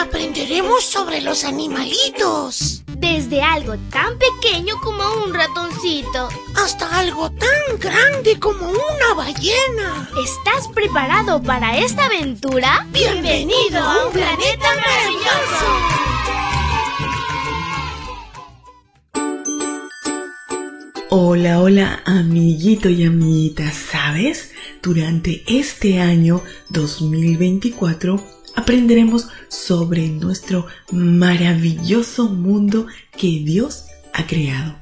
aprenderemos sobre los animalitos. Desde algo tan pequeño como un ratoncito. Hasta algo tan grande como una ballena. ¿Estás preparado para esta aventura? Bienvenido a un planeta maravilloso. Hola, hola, amiguito y amiguita. ¿Sabes? Durante este año 2024 aprenderemos sobre nuestro maravilloso mundo que Dios ha creado.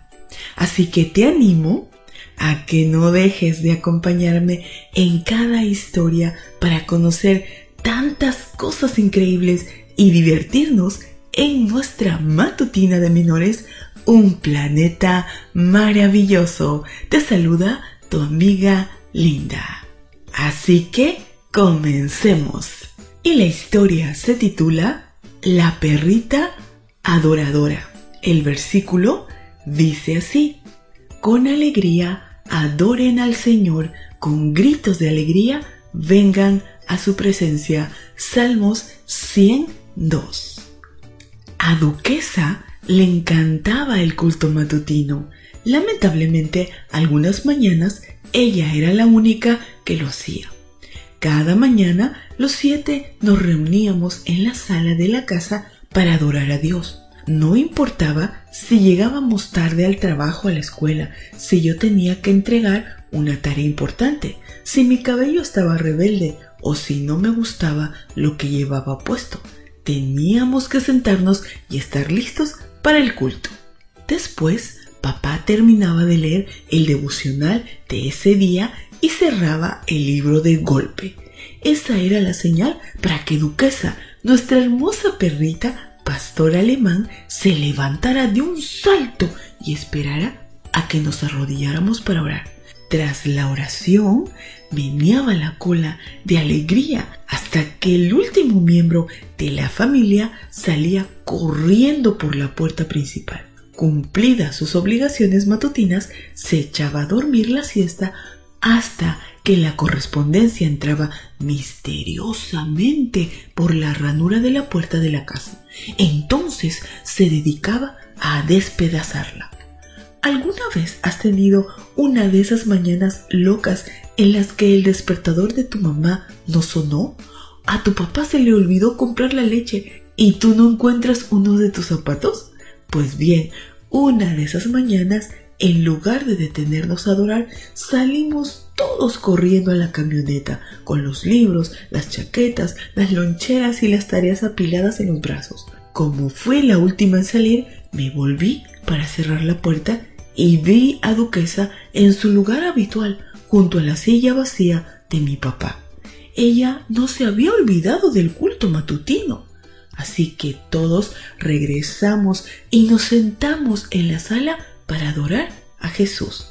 Así que te animo a que no dejes de acompañarme en cada historia para conocer tantas cosas increíbles y divertirnos en nuestra matutina de menores un planeta maravilloso. Te saluda tu amiga Linda. Así que comencemos. Y la historia se titula La perrita adoradora. El versículo dice así, con alegría adoren al Señor, con gritos de alegría vengan a su presencia. Salmos 102. A Duquesa le encantaba el culto matutino. Lamentablemente, algunas mañanas ella era la única que lo hacía. Cada mañana los siete nos reuníamos en la sala de la casa para adorar a Dios. No importaba si llegábamos tarde al trabajo, a la escuela, si yo tenía que entregar una tarea importante, si mi cabello estaba rebelde o si no me gustaba lo que llevaba puesto. Teníamos que sentarnos y estar listos para el culto. Después, papá terminaba de leer el devocional de ese día y cerraba el libro de golpe. Esa era la señal para que Duquesa, nuestra hermosa perrita, pastor alemán, se levantara de un salto y esperara a que nos arrodilláramos para orar. Tras la oración, meneaba la cola de alegría hasta que el último miembro de la familia salía corriendo por la puerta principal. Cumplidas sus obligaciones matutinas, se echaba a dormir la siesta hasta que la correspondencia entraba misteriosamente por la ranura de la puerta de la casa. Entonces se dedicaba a despedazarla. ¿Alguna vez has tenido una de esas mañanas locas en las que el despertador de tu mamá no sonó? ¿A tu papá se le olvidó comprar la leche y tú no encuentras uno de tus zapatos? Pues bien, una de esas mañanas, en lugar de detenernos a adorar, salimos todos corriendo a la camioneta, con los libros, las chaquetas, las loncheras y las tareas apiladas en los brazos. Como fue la última en salir, me volví para cerrar la puerta y vi a Duquesa en su lugar habitual, junto a la silla vacía de mi papá. Ella no se había olvidado del culto matutino. Así que todos regresamos y nos sentamos en la sala para adorar a Jesús.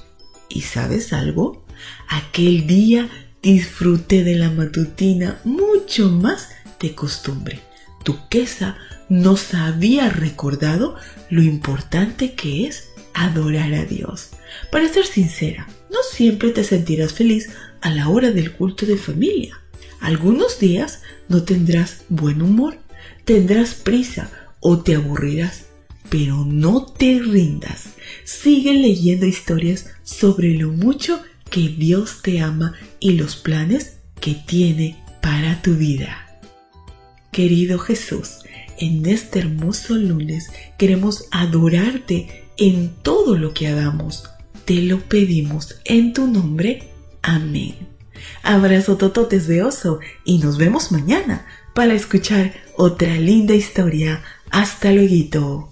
¿Y sabes algo? Aquel día disfruté de la matutina mucho más de costumbre. Duquesa nos había recordado lo importante que es adorar a Dios. Para ser sincera, no siempre te sentirás feliz a la hora del culto de familia. Algunos días no tendrás buen humor, tendrás prisa o te aburrirás, pero no te rindas. Sigue leyendo historias sobre lo mucho que Dios te ama y los planes que tiene para tu vida. Querido Jesús, en este hermoso lunes queremos adorarte en todo lo que hagamos. Te lo pedimos en tu nombre. Amén. Abrazo tototes de oso y nos vemos mañana para escuchar otra linda historia. Hasta luego.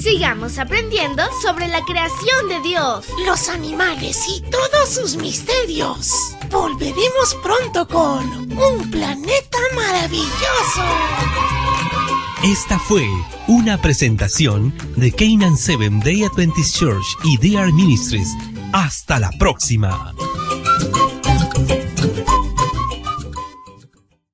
Sigamos aprendiendo sobre la creación de Dios, los animales y todos sus misterios. Volveremos pronto con un planeta maravilloso. Esta fue una presentación de Canaan Seven Day Adventist Church y DR Ministries. Hasta la próxima.